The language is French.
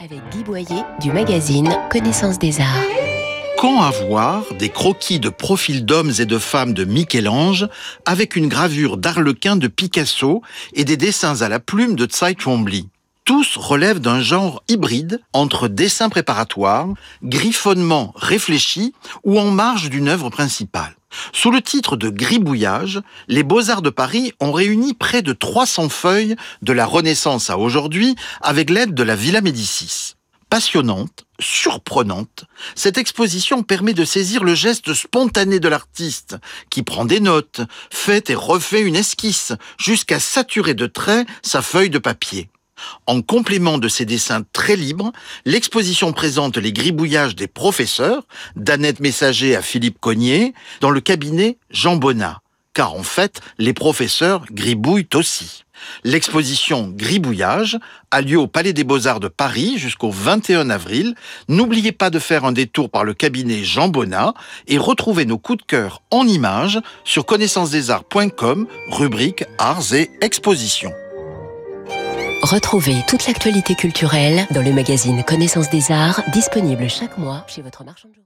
avec Guy Boyer du magazine Connaissance des Arts. Quand avoir des croquis de profils d'hommes et de femmes de Michel-Ange avec une gravure d'Arlequin de Picasso et des dessins à la plume de Tsai Twombly tous relèvent d'un genre hybride entre dessin préparatoire, griffonnement réfléchi ou en marge d'une œuvre principale. Sous le titre de Gribouillage, les Beaux-Arts de Paris ont réuni près de 300 feuilles de la Renaissance à aujourd'hui avec l'aide de la Villa Médicis. Passionnante, surprenante, cette exposition permet de saisir le geste spontané de l'artiste, qui prend des notes, fait et refait une esquisse, jusqu'à saturer de traits sa feuille de papier. En complément de ces dessins très libres, l'exposition présente les gribouillages des professeurs, d'Annette Messager à Philippe Cognier, dans le cabinet Jean Bonnat. Car en fait, les professeurs gribouillent aussi. L'exposition Gribouillage a lieu au Palais des Beaux-Arts de Paris jusqu'au 21 avril. N'oubliez pas de faire un détour par le cabinet Jean Bonnat et retrouvez nos coups de cœur en images sur connaissancesdesarts.com, rubrique Arts et Expositions. Retrouvez toute l'actualité culturelle dans le magazine Connaissance des Arts, disponible chaque mois chez votre marchand de journaux.